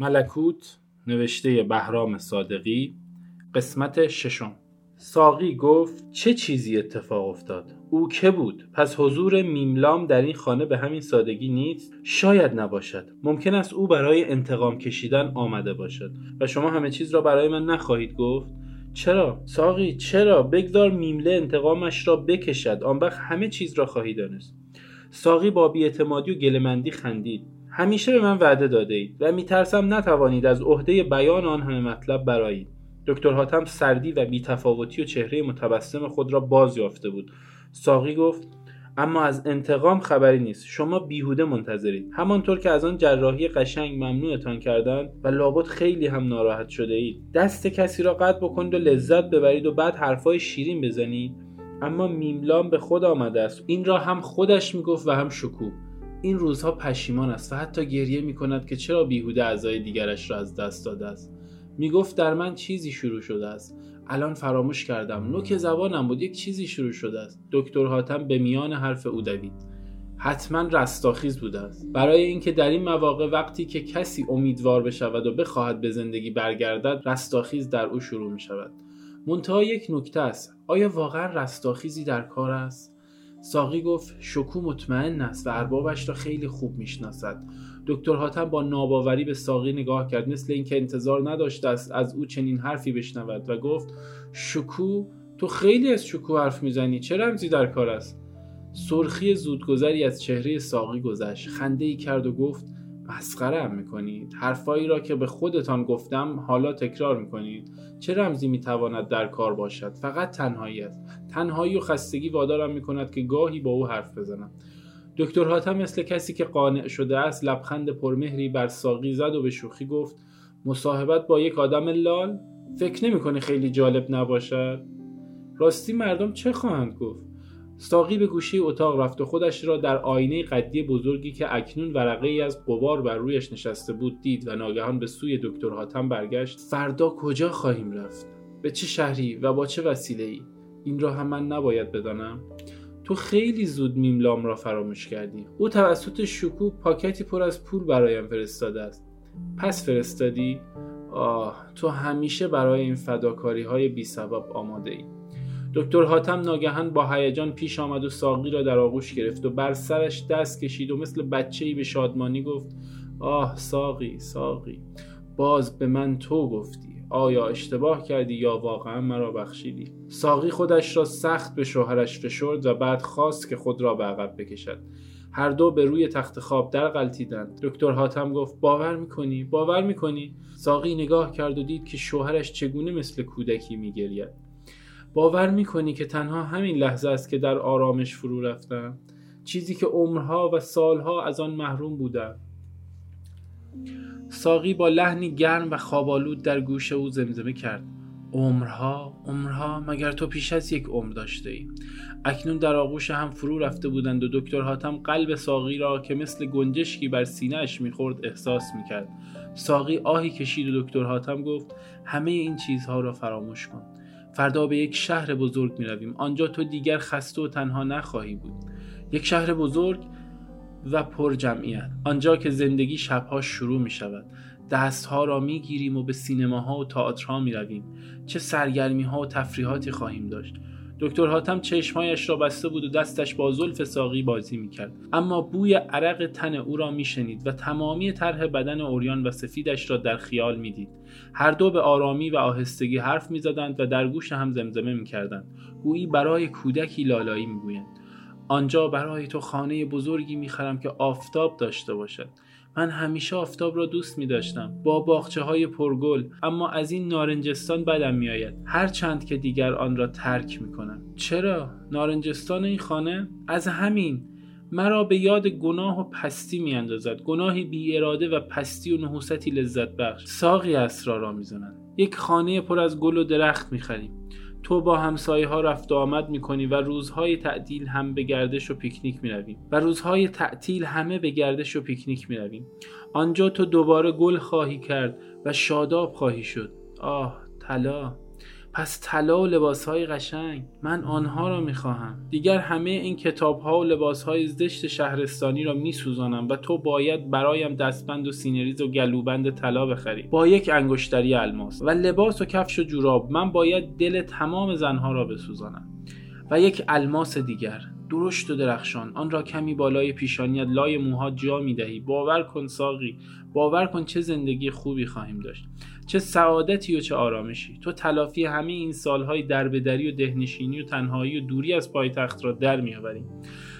ملکوت نوشته بهرام صادقی قسمت ششم. ساقی گفت چه چیزی اتفاق افتاد؟ او که بود؟ پس حضور میملام در این خانه به همین سادگی نیست؟ شاید نباشد. ممکن است او برای انتقام کشیدن آمده باشد. و شما همه چیز را برای من نخواهید گفت؟ چرا؟ ساقی چرا؟ بگذار میمله انتقامش را بکشد. آن وقت همه چیز را خواهی دانست. ساقی با بیاعتمادی و گلمندی خندید. همیشه به من وعده داده اید و میترسم نتوانید از عهده بیان آن همه مطلب برایید دکتر حاتم سردی و بیتفاوتی و چهره متبسم خود را باز یافته بود. ساقی گفت اما از انتقام خبری نیست. شما بیهوده منتظرید. همانطور که از آن جراحی قشنگ ممنوعتان کردند و لابد خیلی هم ناراحت شده اید دست کسی را قطع بکنید و لذت ببرید و بعد حرفای شیرین بزنید. اما میملام به خود آمده است. این را هم خودش می‌گفت و هم شکوه. این روزها پشیمان است و حتی گریه می کند که چرا بیهوده اعضای دیگرش را از دست داده است. می‌گفت در من چیزی شروع شده است. الان فراموش کردم. نوک زبانم بود. یک چیزی شروع شده است. دکتر حاتم به میان حرف او دوید. حتما رستاخیز بوده است. برای اینکه در این مواقع وقتی که کسی امیدوار بشود و بخواهد به زندگی برگردد رستاخیز در او شروع می شود منتها یک نکته است. آیا واقعا رستاخیزی در کار است؟ ساقی گفت شکو مطمئن است و اربابش را خیلی خوب می‌شناسد. دکتر حاتم با ناباوری به ساقی نگاه کرد مثل اینکه انتظار نداشته است از او چنین حرفی بشنود و گفت شکو تو خیلی از شکو حرف می‌زنی چه رمزی در کار است؟ سرخی زودگذری از چهره ساقی گذشت خنده ای کرد و گفت مسخره هم می‌کنید. حرفایی را که به خودتان گفتم حالا تکرار می‌کنید. چه رمزی می‌تواند در کار باشد؟ فقط تنهایی است. تنهایی و خستگی وادارم می‌کند که گاهی با او حرف بزنم. دکتر حاتم مثل کسی که قانع شده است لبخند پرمهری بر ساقی زد و به شوخی گفت مصاحبت با یک آدم لال؟ فکر نمی‌کنه خیلی جالب نباشد؟ راستی مردم چه خواهند گفت؟ ساقی به گوشه اتاق رفت و خودش را در آینه قدی بزرگی که اکنون ورقه ای از قبار بر رویش نشسته بود دید و ناگهان به سوی دکتر حاتم برگشت. فردا کجا خواهیم رفت؟ به چه شهری و با چه وسیله ای این را هم من نباید بدانم. تو خیلی زود میملام را فراموش کردی. او توسط شکو پاکتی پر از پول برایم فرستاده است. پس فرستادی؟ آه تو همیشه برای این فداکاری های بی سبب آماده ای دکتر حاتم ناگهان با هیجان پیش آمد و ساقی را در آغوش گرفت و بر سرش دست کشید و مثل بچه ای به شادمانی گفت آه ساقی ساقی باز به من تو گفتی آیا اشتباه کردی یا واقعا مرا بخشیدی؟ ساقی خودش را سخت به شوهرش فشرد و بعد خواست که خود را به عقب بکشد. هر دو به روی تخت خواب در غلطیدند. دکتر حاتم گفت باور می‌کنی باور می‌کنی؟ ساقی نگاه کرد و دید که شوهرش چگونه مثل کودکی میگرید. باور می‌کنی که تنها همین لحظه است که در آرامش فرو رفتم؟ چیزی که عمرها و سالها از آن محروم بودم. ساقی با لحنی گرم و خوابالود در گوش او زمزمه کرد. عمرها عمرها مگر تو پیش از یک عمر داشته ای؟ اکنون در آغوش هم فرو رفته بودند و دکتر حاتم قلب ساقی را که مثل گنجشکی بر سینهاش می‌خورد احساس می‌کرد. ساقی آهی کشید و دکتر حاتم گفت همه این چیزها را فراموش کن. فردا به یک شهر بزرگ می رویم آنجا تو دیگر خسته و تنها نخواهی بود. یک شهر بزرگ و پر جمعیت. آنجا که زندگی شبها شروع می شود دستها را می گیریم و به سینماها و تئاترها می رویم چه سرگرمی ها و تفریحاتی خواهیم داشت. دکتر حاتم چشمهایش را بسته بود و دستش با زلف ساقی بازی می‌کرد. اما بوی عرق تن او را میشنید و تمامی طرح بدن اوریان و سفیدش را در خیال می‌دید. هر دو به آرامی و آهستگی حرف می‌زدند و در گوش هم زمزمه می‌کردند. گویی برای کودکی لالایی می‌گویند. آنجا برای تو خانه بزرگی می‌خرم که آفتاب داشته باشد. من همیشه آفتاب را دوست می داشتم با باخچه های پرگل اما از این نارنجستان بدم می آید هر چند که دیگر آن را ترک می کنم چرا؟ نارنجستان این خانه؟ از همین. مرا به یاد گناه و پستی می اندازد گناهی بی اراده و پستی و نحوستی لذت بخش. ساقی اسرار را می‌زنند یک خانه پر از گل و درخت می خریم تو با همسایه ها رفت و آمد می کنی و روزهای تعطیل هم به گردش و پیکنیک می رویم و روزهای تعطیل همه به گردش و پیکنیک می رویم آنجا تو دوباره گل خواهی کرد و شاداب خواهی شد. آه طلا! پس طلا و لباسهای قشنگ. من آنها را می‌خواهم. دیگر همه این کتابها و لباسهای زشت شهرستانی را میسوزانم و تو باید برایم دستبند و سینه ریز و گلوبند طلا بخری. با یک انگشتری الماس. و لباس و کفش و جوراب. من باید دل تمام زنها را بسوزانم. و یک الماس دیگر. درشت و درخشان. آن را کمی بالای پیشانیت لای موها جا می‌دهی باور کن ساقی. باور کن چه زندگی خوبی خواهیم داشت. چه سعادتی و چه آرامشی. تو تلافی همه این سالهای دربدری و دهنشینی و تنهایی و دوری از پایتخت را در میآوریم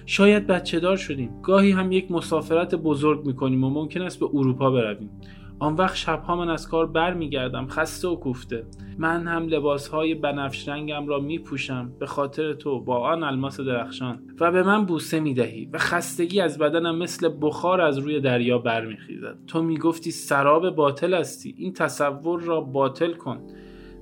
شاید بچه دار شدیم. گاهی هم یک مسافرت بزرگ می‌کنیم و ممکن است به اروپا برویم. آن وقت شبها من از کار برمیگردم خسته و کوفته. من هم لباسهای بنفش رنگم را می پوشم به خاطر تو با آن الماس درخشان. و به من بوسه می دهی و خستگی از بدنم مثل بخار از روی دریا برمیخیزد. تو می گفتی سراب باطل هستی. این تصور را باطل کن.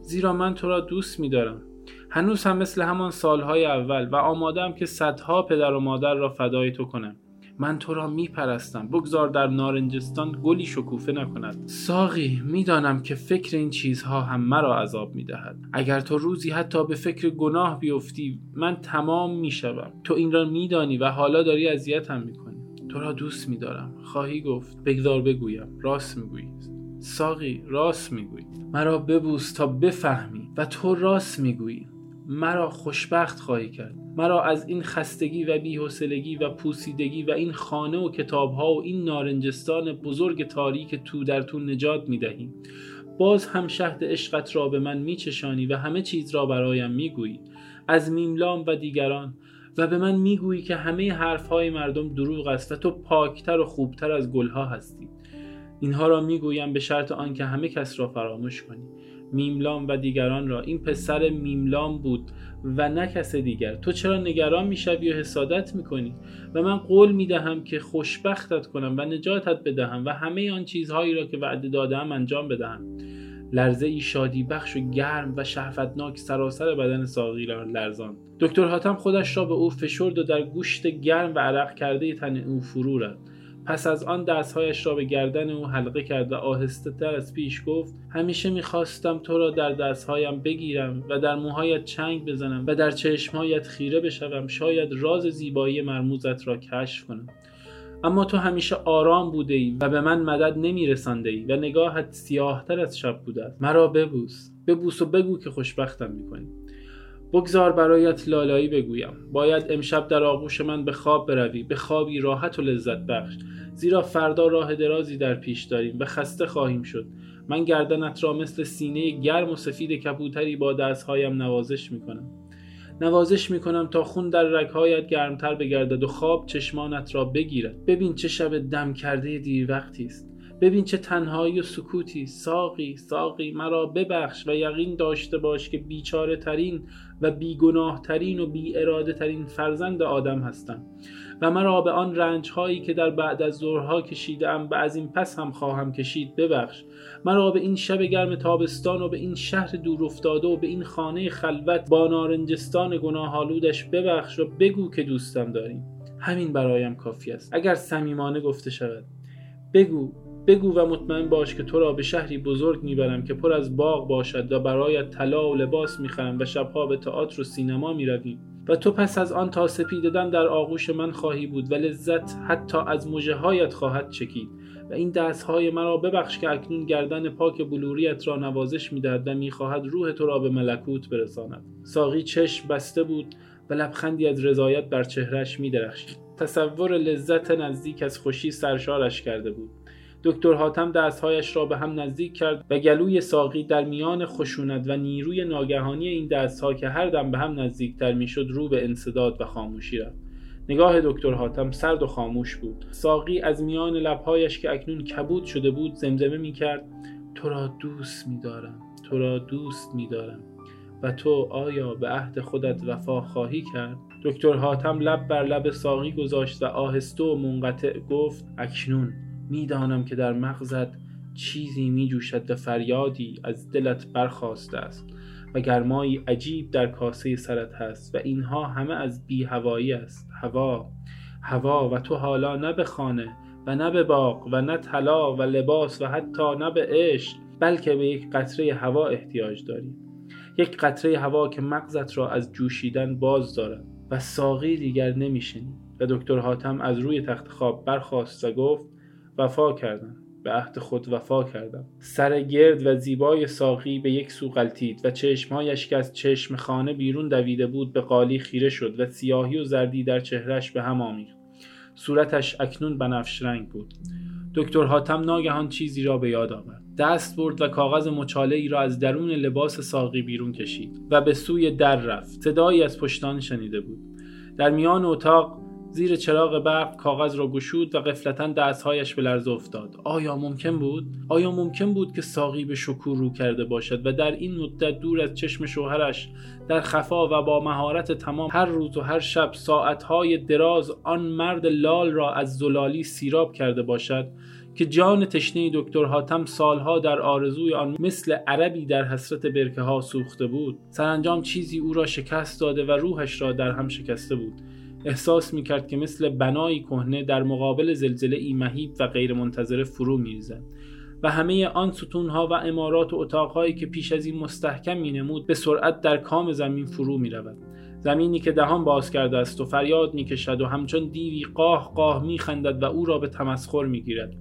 زیرا من تو را دوست می دارم هنوز هم مثل همان سالهای اول و آمادم که صدها پدر و مادر را فدای تو کنم. من تو را میپرستم. بگذار در نارنجستان گلی شکوفه نکند. ساقی می‌دانم که فکر این چیزها هم مرا عذاب می‌دهد. اگر تو روزی حتی به فکر گناه بیفتی من تمام می‌شوم. تو این را میدانی و حالا داری اذیتم می‌کنی. تو را دوست میدارم. خواهی گفت. بگذار بگویم. راست می‌گویی ساقی راست می‌گویی مرا ببوس تا بفهمی و تو راست می‌گویی. مرا خوشبخت خواهی کرد. مرا از این خستگی و بیحسلگی و پوسیدگی و این خانه و کتابها و این نارنجستان بزرگ تاریک تو در تو نجات می باز هم شهد عشقت را به من میچشانی و همه چیز را برایم می‌گویی. از میملام و دیگران و به من می‌گویی که همه حرفهای مردم دروغ است و تو پاکتر و خوبتر از گلها هستی. اینها را می‌گویم به شرط آنکه همه کس را فراموش کنی. میملام و دیگران را. این پسر میملام بود و نه کس دیگر. تو چرا نگران می‌شوی و حسادت می‌کنی؟ و من قول می‌دهم که خوشبختت کنم و نجاتت بدهم و همه آن چیزهایی را که وعده دادم انجام بدهم. لرزه ای شادی بخش و گرم و شهوتناک سراسر بدن ساقی را لرزان دکتر حاتم خودش را به او فشرد و در گوشت گرم و عرق کرده تن او فرو رفت. پس از آن دستهایش را به گردن او حلقه کرد و آهسته تر از پیش گفت همیشه می‌خواستم تو را در دستهایم بگیرم و در موهایت چنگ بزنم و در چشمهایت خیره بشوم شاید راز زیبایی مرموزت را کشف کنم. اما تو همیشه آرام بوده ای و به من مدد نمی رسانده ای و نگاهت سیاهتر از شب بوده مرا ببوس. ببوس و بگو که خوشبختم می‌کنی. بگذار برایت لالایی بگویم. باید امشب در آغوش من به خواب بروی. به خوابی راحت و لذت بخش. زیرا فردا راه درازی در پیش داریم و خسته خواهیم شد. من گردنت را مثل سینه گرم و سفید کبوتری با دستهایم نوازش می‌کنم. نوازش می‌کنم تا خون در رگهایت گرمتر بگردد و خواب چشمانت را بگیرد. ببین چه شب دم کرده دیر وقتی است. ببین چه تنهایی و سکوتی. ساقی ساقی مرا ببخش و یقین داشته باش که بیچاره ترین و بیگناه ترین و بی اراده ترین فرزند آدم هستم و مرا به آن رنج هایی که در بعد از ظهرها کشیدم و از این پس هم خواهم کشید ببخش. مرا به این شب گرم تابستان و به این شهر دور افتاده و به این خانه خلوت با نارنجستان گناه آلودش ببخش و بگو که دوستم داریم. همین برایم کافی است. اگر صمیمانه گفته شود. بگو بگو و مطمئن باش که تو را به شهری بزرگ می‌برم که پر از باغ باشد و برایت طلا و لباس می‌خرم و شبها به تئاتر و سینما می‌رویم. و تو پس از آن تا سپیددن در آغوش من خواهی بود و لذت حتی از مژه هایت خواهد چکید. و این دست های مرا ببخش که اکنون گردن پاک بلوریت را نوازش می‌دهد و می‌خواهد روح تو را به ملکوت برساند. ساقی چشم بسته بود و لبخندی از رضایت بر چهرش میدرخشید. تصور لذت نزدیک از خوشی سرشارش کرده بود. دکتر حاتم دستهایش را به هم نزدیک کرد و گلوی ساقی در میان خشونت و نیروی ناگهانی این دستها که هر دم به هم نزدیکتر می‌شد رو به انصداد و خاموشی رفت. نگاه دکتر حاتم سرد و خاموش بود. ساقی از میان لبهایش که اکنون کبود شده بود زمزمه می‌کرد. تو را دوست میدارم تو را دوست میدارم. و تو آیا به عهد خودت وفا خواهی کرد؟ دکتر حاتم لب بر لب ساقی گذاشت و آهسته و منقطع گفت اکنون. می‌دانم که در مغزت چیزی می جوشد و فریادی از دلت برخواسته است و گرمایی عجیب در کاسه سرت هست و اینها همه از بی هوایی است. هوا هوا و تو حالا نه به خانه و نه به باغ و نه طلا و لباس و حتی نه به عشق بلکه به یک قطره هوا احتیاج داری. یک قطره هوا که مغزت را از جوشیدن باز دارد و ساقی دیگر نمیشنی. و دکتر حاتم از روی تخت خواب برخاست و گفت وفا کردم به عهد خود وفا کردم سر گرد و زیبای ساقی به یک سو غلطید و چشمهایش که از چشم خانه بیرون دویده بود به قالی خیره شد و سیاهی و زردی در چهرش به هم آمیخت. صورتش اکنون بنفش رنگ بود. دکتر حاتم ناگهان چیزی را به یاد آورد. دست برد و کاغذ مچاله ای را از درون لباس ساقی بیرون کشید و به سوی در رفت. صدایی از پشتان شنیده بود. در میان اتاق زیر چراغ برق کاغذ را گشود و قفلتا دستهایش به لرزه افتاد. آیا ممکن بود؟ آیا ممکن بود که ساقی به شکور رو کرده باشد و در این مدت دور از چشم شوهرش در خفا و با مهارت تمام هر روز و هر شب ساعتهای دراز آن مرد لال را از زلالی سیراب کرده باشد که جان تشنه دکتر حاتم سالها در آرزوی آن مثل عربی در حسرت برکه ها سوخته بود؟ سرانجام چیزی او را شکست داده و روحش را در هم شکسته بود. احساس می کرد که مثل بنایی کهنه در مقابل زلزله ای مهیب و غیرمنتظره فرو میریزد و همه آن ستونها و امارات و اتاقهایی که پیش از این مستحکم می نمود به سرعت در کام زمین فرو می رود. زمینی که دهان باز کرده است و فریاد می کشد و همچون دیوی قاه قاه می خندد و او را به تمسخر می گیرد.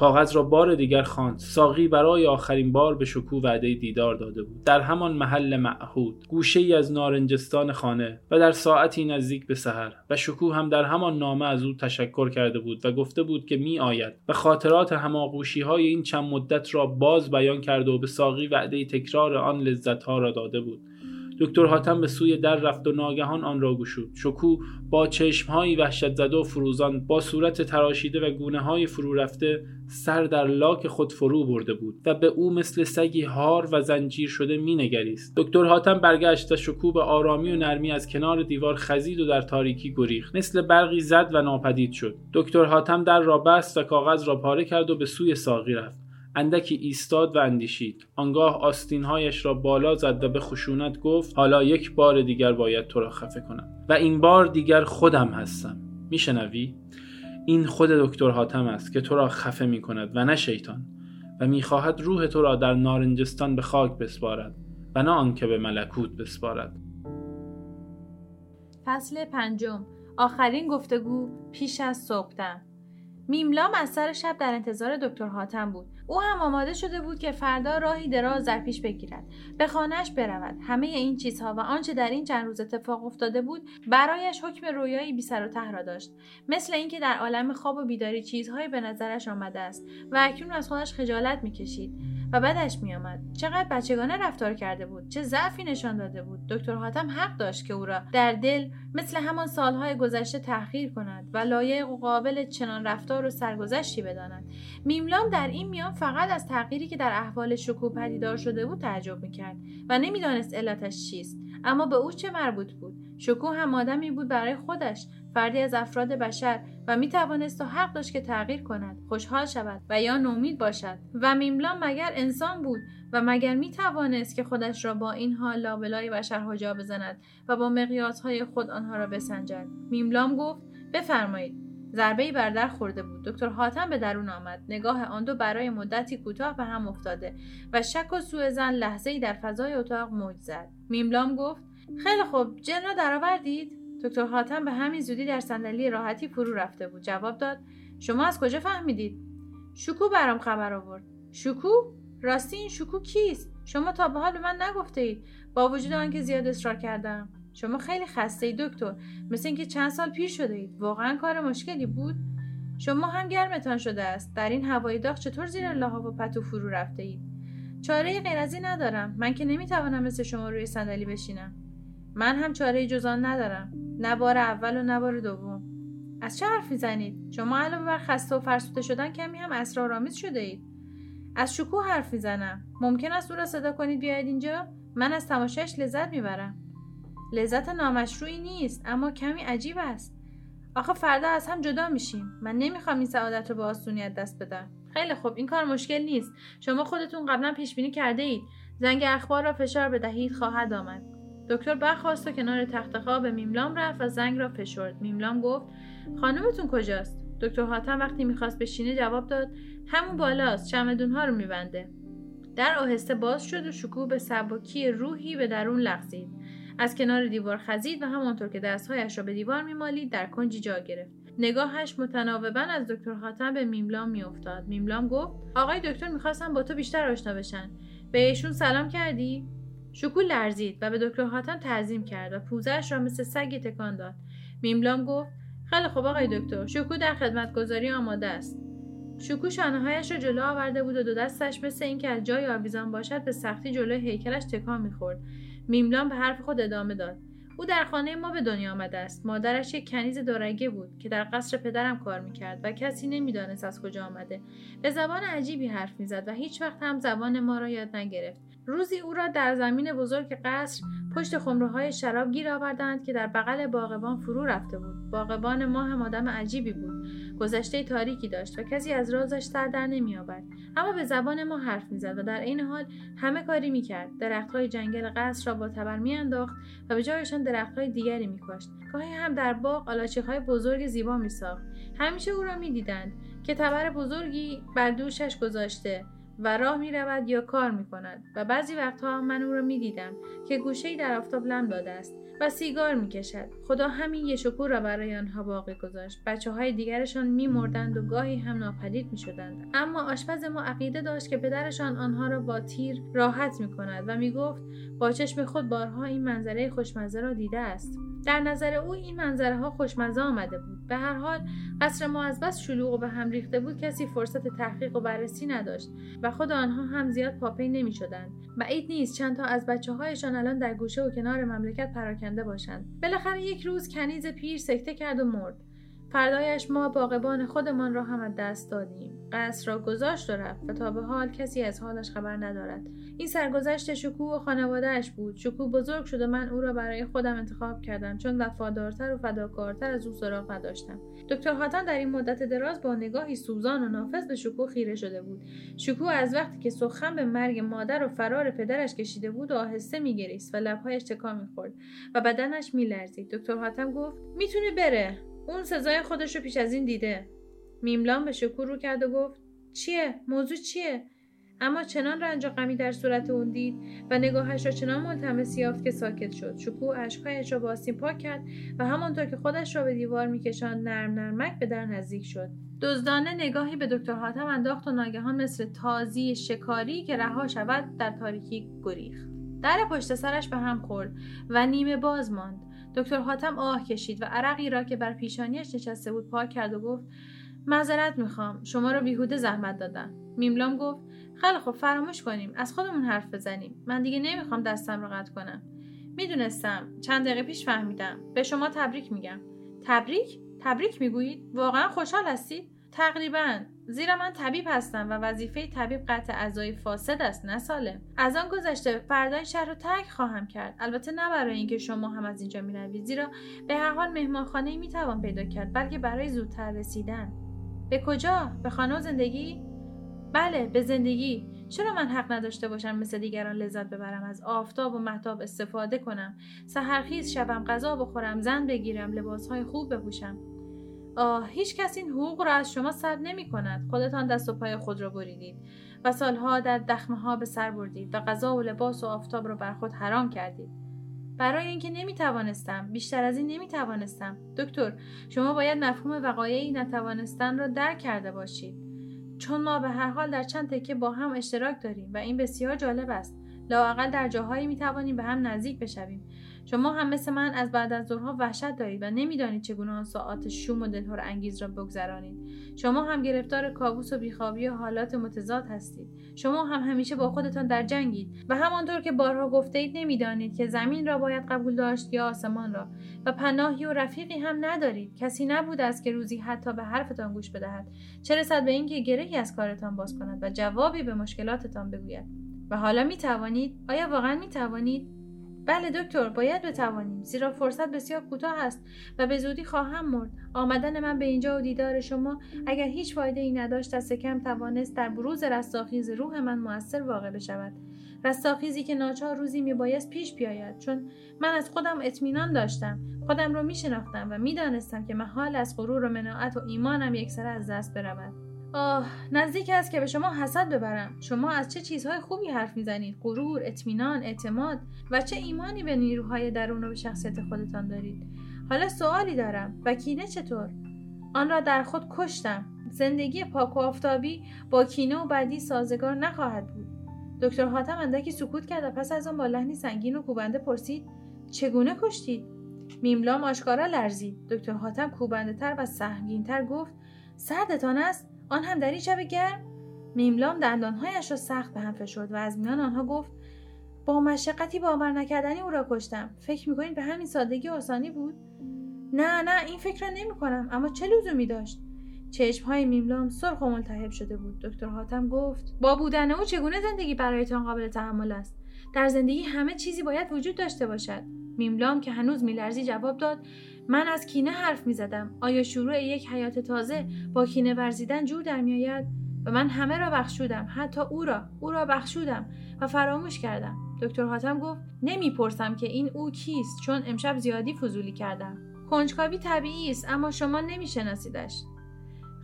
کاغذ را بار دیگر خواند. ساقی برای آخرین بار به شکو وعده دیدار داده بود. در همان محل معهود گوشه ای از نارنجستان خانه و در ساعتی نزدیک به سحر و شکو هم در همان نامه از او تشکر کرده بود و گفته بود که می آید و خاطرات هماغوشی های این چند مدت را باز بیان کرده و به ساقی وعده تکرار آن لذت ها را داده بود. دکتر حاتم به سوی در رفت و ناگهان آن را گشود. شکو با چشمهایی وحشت زده و فروزان با صورت تراشیده و گونه های فرو رفته سر در لاک خود فرو برده بود و به او مثل سگی هار و زنجیر شده مینگریست. دکتر حاتم برگشت و شکو به آرامی و نرمی از کنار دیوار خزید و در تاریکی گریخت. مثل برقی زد و ناپدید شد. دکتر حاتم در را بست و کاغذ را پاره کرد و به سوی ساقی رفت. اندکی ایستاد و اندیشید. آنگاه آستینهایش را بالا زد و به خشونت گفت حالا یک بار دیگر باید تو را خفه کنم. و این بار دیگر خودم هستم. میشنوی؟ این خود دکتر حاتم است که تو را خفه می کند و نه شیطان. و می‌خواهد روح تو را در نارنجستان به خاک بسپارد و نه آنکه به ملکوت بسپارد. فصل پنجم. آخرین گفتگو پیش از صبحدم. میملام از سر شب در انتظار دکتر حاتم بود. او هم آماده شده بود که فردا راهی دراز در پیش بگیرد. به خانهش برود. همه این چیزها و آنچه در این چند روز اتفاق افتاده بود برایش حکم رویایی بی سر و ته را داشت. مثل اینکه در عالم خواب و بیداری چیزهایی به نظرش آمده است و اکنون از خودش خجالت می‌کشید و بدش میآمد. چقدر بچگانه رفتار کرده بود. چه ضعفی نشان داده بود. دکتر حاتم حق داشت که او را در دل مثل همان سالهای گذشته تحقیر کند و لایق و قابل چنان رفتار و سرگذشتی بداند. میملام در این میان فقط از تغییری که در احوال شکو پدیدار شده بود تعجب می‌کرد و نمی‌دانست علتش چیست. اما به او چه مربوط بود؟ شکو هم آدمی بود برای خودش فردی از افراد بشر و می توانست و حق داشت که تغییر کند خوشحال شود و یا نومید باشد. و میملام مگر انسان بود و مگر می توانست که خودش را با این حال لابلای بشر حجا بزند و با های خود آنها را بسنجد؟ میملام گفت بفرمایید. ضربه بر در خورده بود. دکتر حاتم به درون آمد. نگاه آن دو برای مدتی کوتاه به هم افتاده و شک و سوء زن لحظه ای در فضای اتاق موج زد. میملام گفت خیلی خوب. جن را درآوردید؟ دکتر حاتم به همین زودی در صندلی راحتی فرو رفته بود. جواب داد شما از کجا فهمیدید؟ شکو برام خبر آورد. شکو راستی این شکو کیست؟ شما تا به حال به من نگفته اید با وجود آنکه زیاد اصرار کردم. شما خیلی خسته ای دکتر. مثل اینکه چند سال پیر شده اید. واقعا کار مشکلی بود؟ شما هم گرمتان شده است. در این هوای داغ چطور زیر لحاف و پتو فرو رفته اید؟ چاره غیر از این ندارم. من که نمی‌توانم مثل شما روی صندلی بشینم. من هم چاره جزان ندارم. نه بار اول و نه بار دوم. از چه حرف می‌زنید شما علاوه بر خسته و فرسوده شدن کمی هم اسرارآمیز شده اید. از شکوه حرف می‌زنم ممکن است او را صدا کنید بیاید اینجا؟ من از تماشایش لذت می‌برم. لذت نامشروعی نیست اما کمی عجیب است. آخه فردا از هم جدا میشیم. من نمی‌خوام این سعادت رو به آسونیت دست بدم. خیلی خوب این کار مشکل نیست. شما خودتون قبلا پیش بینی کرده اید. زنگ اخبار را فشار بدهید خواهد آمد. دکتر برخواست و کنار تخت خواب میملام رفت و زنگ را فشرد. میملام گفت خانومتون کجاست؟ دکتر حاتم وقتی می‌خواست بشینه جواب داد همون بالاست چمدونها رو میبنده. در آهسته باز شد و شکوه به سبکی روحی به درون لغزید. از کنار دیوار خزید و همانطور که دستهایش را به دیوار میمالید در کنجی جا گرفت. نگاهش متناوبا از دکتر حاتم به میملام میافتاد. میملام گفت آقای دکتر می‌خواستم با تو بیشتر آشنا بشن. به ایشون سلام کردی؟ شکول لرزید و به دکتر حاتم تعظیم کرد و پوزش را مثل سگی تکان داد. میملام گفت خیلی خوب آقای دکتر شکو در خدمتگذاری آماده است. شکو شانههایش را جلو آورده بود و دو دستش مثل اینکه از جای آویزان باشد به سختی جلوی هیکلش تکان می‌خورد. میملام به حرف خود ادامه داد. او در خانه ما به دنیا آمده است. مادرش یک کنیز دورگه بود که در قصر پدرم کار می‌کرد و کسی نمی‌دانست از کجا آمده. به زبان عجیبی حرف می‌زد و هیچ وقت هم زبان ما را یاد نگرفت. روزی او را در زمین بزرگ قصر پشت خمره های شراب گیر آوردند که در بغل باغبان فرو رفته بود. باغبان ما هم آدم عجیبی بود. گذشته تاریکی داشت و کسی از رازش سر در نمیآورد اما به زبان ما حرف می‌زد و در این حال همه کاری می‌کرد. درختهای جنگل قصر را با تبر میانداخت و به جایشان درختهای دیگری میکاشت گاهی هم در باغ های بزرگ زیبا میساخت. همیشه او را می‌دیدند که تبر بزرگی بر دوشش گذاشته و راه می رود یا کار می کند و بعضی وقتها من او را می دیدم که گوشه در آفتاب لم داده است. و سیگار می کشد. خدا همین یه شکور را برای آنها باقی گذاشت. بچه های دیگرشان می مردند و گاهی هم ناپدید می شدند. اما آشپز ما عقیده داشت که پدرشان آنها را با تیر راحت می کند و می گفت با چشم خود بارها این منظره خوشمزه را دیده است. در نظر او این منظره ها خوشمزه آمده بود. به هر حال قصر ما از بس شلوغ و به هم ریخته بود کسی فرصت تحقیق و بررسی نداشت و خود آنها هم زیاد پاپی نمی شدند بعید نیست چند تا از بچه هایشان الان در گوشه و کنار مملکت پراکنده باشند. بالاخره یک روز کنیز پیر سکته کرد و مرد. فردایش ما باغبان خودمان را هم از دست دادیم. قصر را گذاشت و رفت و تا به حال کسی از حالش خبر ندارد. این سرگذشت شکوه و خانوادهاش بود. شکوه بزرگ شده من او را برای خودم انتخاب کردم چون وفادارتر و فداکارتر از او سراغ نداشتم. دکتر حاتم در این مدت دراز با نگاهی سوزان و نافذ به شکوه خیره شده بود. شکوه از وقتی که سخن به مرگ مادر و فرار پدرش کشیده بود و آهسته میگریست و لبهایش تکان می‌خورد و بدنش میلرزید. دکتر حاتم گفت می‌تونه بره؟ اون سزای خودش رو پیش از این دیده. میملان به شکور رو کرد و گفت چیه؟ موضوع چیه؟ اما چنان رنج و غمی در صورت اون دید و نگاهش را چنان ملتمس یافت که ساکت شد. شکوه اشکهایش را با آستین پاک کرد و همانطور که خودش را به دیوار میکشاند نرم نرمک به در نزدیک شد. دزدانه نگاهی به دکتر حاتم انداخت و ناگهان مثل تازی شکاری که رها شود در تاریکی گریخت. در پشت سرش به هم خورد و نیمه باز ماند. دکتر حاتم آه کشید و عرقی را که بر پیشانیش نشسته بود پاک کرد و گفت معذرت می‌خوام شما رو بیهوده زحمت دادم میملام گفت خیلی خوب فراموش کنیم از خودمون حرف بزنیم. من دیگه نمی‌خوام دستم رو قطع کنم. می‌دونستم چند دقیقه پیش فهمیدم. به شما تبریک میگم. تبریک؟ تبریک می‌گویید؟ واقعا خوشحال هستید تقریبا. زیرا من طبیب هستم و وظیفه طبیب قطع اعضای فاسد است نه سالم. از آن گذشته فردا این شهر رو ترک خواهم کرد. البته نه برای اینکه شما هم از اینجا می‌روید زیرا به هر حال مهمانخانه می‌توان پیدا کرد بلکه برای زودتر رسیدن. به کجا؟ به خانه زندگی؟ بله به زندگی. چرا من حق نداشته باشم مثل دیگران لذت ببرم از آفتاب و محتاب استفاده کنم سحرخیز شبم غذا بخورم زن بگیرم لباسهای خوب بپوشم؟ آه هیچ کس این حقوق را از شما سلب نمی کند. خودتان دست و پای خود را بریدید و سالها در دخمه ها به سر بردید و غذا و لباس و آفتاب را بر خود حرام کردید. برای اینکه نمی توانستم بیشتر از این نمی توانستم. دکتر شما باید مفهوم وقایعی نتوانستن را درک کرده باشید. چون ما به هر حال در چند تکه با هم اشتراک داریم و این بسیار جالب است. لااقل در جاهایی می توانیم به هم نزدیک بشویم. شما هم مثل من از بعد از ظهرها وحشت دارید و نمی‌دانید چگونه آن ساعات شوم و دلهور انگیز را بگذرانید. شما هم گرفتار کابوس و بیخوابی و حالات متضاد هستید. شما هم همیشه با خودتان در جنگید و همانطور که بارها گفته اید نمی‌دانید که زمین را باید قبول داشت یا آسمان را و پناهی و رفیقی هم ندارید. کسی نبوده است که روزی حتی به حرفتان گوش بدهد. چه رسد به اینکه گرهی از کارتان باز کند و جوابی به مشکلاتتان بگوید. و حالا می توانید آیا واقعا می توانید بله دکتر باید بتوانیم. زیرا فرصت بسیار کوتاه است و به زودی خواهم مرد. آمدن من به اینجا و دیدار شما اگر هیچ فایده ای نداشت دست کم توانست در بروز رستاخیز روح من موثر واقع بشود. رستاخیزی که ناچار روزی میبایست پیش بیاید. چون من از خودم اطمینان داشتم. خودم را میشناختم و می‌دانستم که محال از غرور و مناعت و ایمانم یکسره از دست برود. آه نزدیک است که به شما حسد ببرم. شما از چه چیزهای خوبی حرف می‌زنید؟ غرور اطمینان اعتماد و چه ایمانی به نیروهای درون و به شخصیت خودتان دارید؟ حالا سوالی دارم. و کینه چطور؟ آن را در خود کشتم. زندگی پاک و آفتابی با کینه و بدی سازگار نخواهد بود. دکتر حاتم اندکی سکوت کرد و پس از آن با لحنی سنگین و کوبنده پرسید چگونه کشتید؟ میملام آشکارا لرزید. دکتر حاتم کوبنده تر و سهمگینتر گفت سردتان است؟ آن هم در این شب گرم میملام دندانهایش را سخت به هم فشرد و از میان آنها گفت با مشقتی باور نکردنی او را کشتم. فکر می‌کنید به همین سادگی آسانی بود؟ نه نه این فکر را نمی کنم اما چه لزومی داشت؟ چشم های میملام سرخ و ملتهب شده بود. دکتر حاتم گفت با بودن او چگونه زندگی برایتان قابل تحمل است؟ در زندگی همه چیزی باید وجود داشته باشد. میملام که هنوز میلرزی جواب داد من از کینه حرف می‌زدم. آیا شروع یک حیات تازه با کینه ورزیدن جور در میآید؟ و من همه را بخشودم حتی او را. او را بخشودم و فراموش کردم. دکتر حاتم گفت نمی‌پرسم که این او کیست چون امشب زیادی فضولی کردم. کنجکاوی طبیعی است اما شما نمیشناسیدش.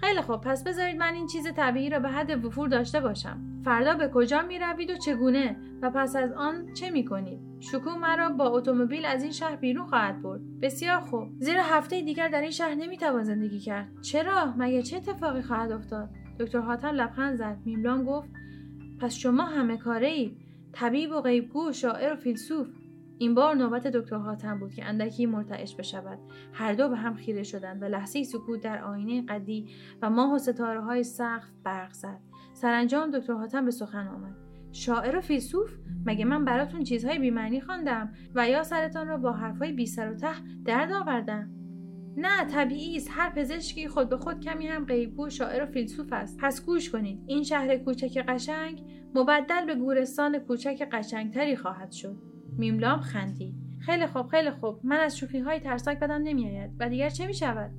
خیلی خوب پس بذارید من این چیز طبیعی را به حد وفور داشته باشم. فردا به کجا می روید و چگونه؟ و پس از آن چه می کنید شکوه مرا با اتومبیل از این شهر بیرون خواهد برد. بسیار خوب. زیرا هفته دیگر در این شهر نمی‌توان زندگی کرد. چرا؟ مگه چه اتفاقی خواهد افتاد؟ دکتر حاتم لبخند زد. میملام گفت پس شما همه کاره ای طبیب و غیبگو شاعر و فیلسوف. این بار نوبت دکتر حاتم بود که اندکی مرتعش بشود. هر دو به هم خیره شدند و لحظه سکوت در آینه قدی و ماه و ستاره های سقف برق زد. سرانجام دکتر حاتم به سخن آمد. شاعر و فیلسوف مگه من براتون چیزهای بیمعنی خواندم و یا سرتان را با حرفهای بی سر و ته درد آوردم؟ نه طبیعی است. هر پزشکی خود به خود کمی هم غیبگو شاعر و فیلسوف است. پس گوش کنید. این شهر کوچک قشنگ مبدل به گورستان کوچک قشنگتری خواهد شد. میملام خندید. خیلی خوب خیلی خوب. من از شوخی های ترسناک بدم نمیآید. و دیگر چه می شود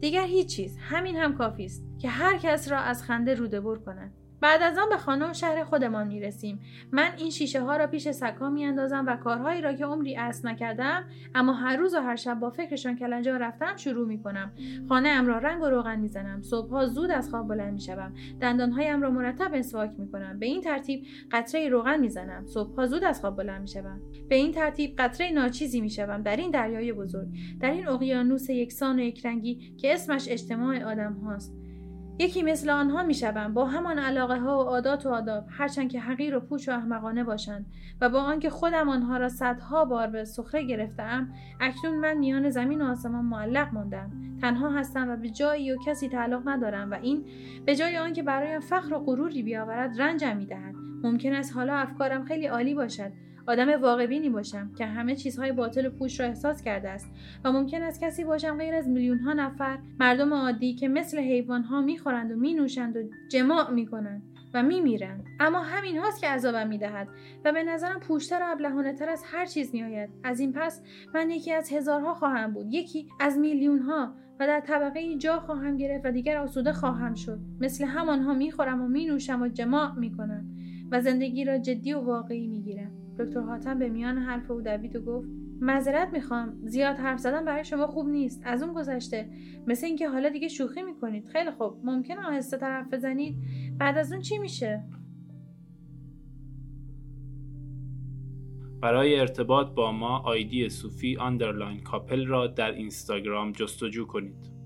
دیگر هیچ چیز. همین هم کافی است که هر کس را از خنده روده بر کند. بعد از آن به خانه و شهر خودمان می رسیم. من این شیشه ها را پیش سکا می اندازم و کارهایی را که عمری اصل نکردم اما هر روز و هر شب با فکرشان کلنجا رفتم شروع می کنم. خانه ام را رنگ و روغن می زنم. صبحها زود از خواب بلند می شوم. دندانهایم را مرتب مسواک می کنم. به این ترتیب قطره روغن می زنم. صبحها زود از خواب بلند می شوم. به این ترتیب قطره ناچیزی می شوم در این دریای بزرگ در این اقیانوس یکسان و یکرنگی که اسمش اجتماع آدم هاست یکی مثل آنها می‌شوم. با همان علاقه ها و عادات و آداب هرچند که حقیر و پوچ و احمقانه باشند و با آنکه خودم آنها را صدها بار به سخره گرفتم اکنون من میان زمین و آسمان معلق ماندم. تنها هستم و به جایی و کسی تعلق ندارم و این به جای آنکه برایم فخر و غروری بیاورد رنجم می‌دهد. ممکن است حالا افکارم خیلی عالی باشد. آدم واقعبینی باشم که همه چیزهای باطل و پوش را احساس کرده است و ممکن است کسی باشم غیر از میلیون ها نفر مردم عادی که مثل حیوان ها می‌خورند و مینوشند و جماع می‌کنند و میمیرند. اما همین هاست که عذابم می‌دهد و به نظرم پوشتر و ابلهانه تر از هر چیز میآید. از این پس من یکی از هزارها خواهم بود. یکی از میلیون ها و در طبقه جا خواهم گرفت و دیگر آسوده خواهم شد. مثل همانها می‌خورم و مینوشم و جماع می‌کنم و زندگی را جدی و واقعی می‌گیرم. دکتر حاتم به میان حرف او دوید و گفت معذرت می‌خوام زیاد حرف زدن برای شما خوب نیست از اون گذشته. مثل اینکه حالا دیگه شوخی می‌کنید. خیلی خوب. ممکنه آهسته حرف بزنید. بعد از اون چی میشه؟ برای ارتباط با ما آیدی صوفی underline couple را در اینستاگرام جستجو کنید.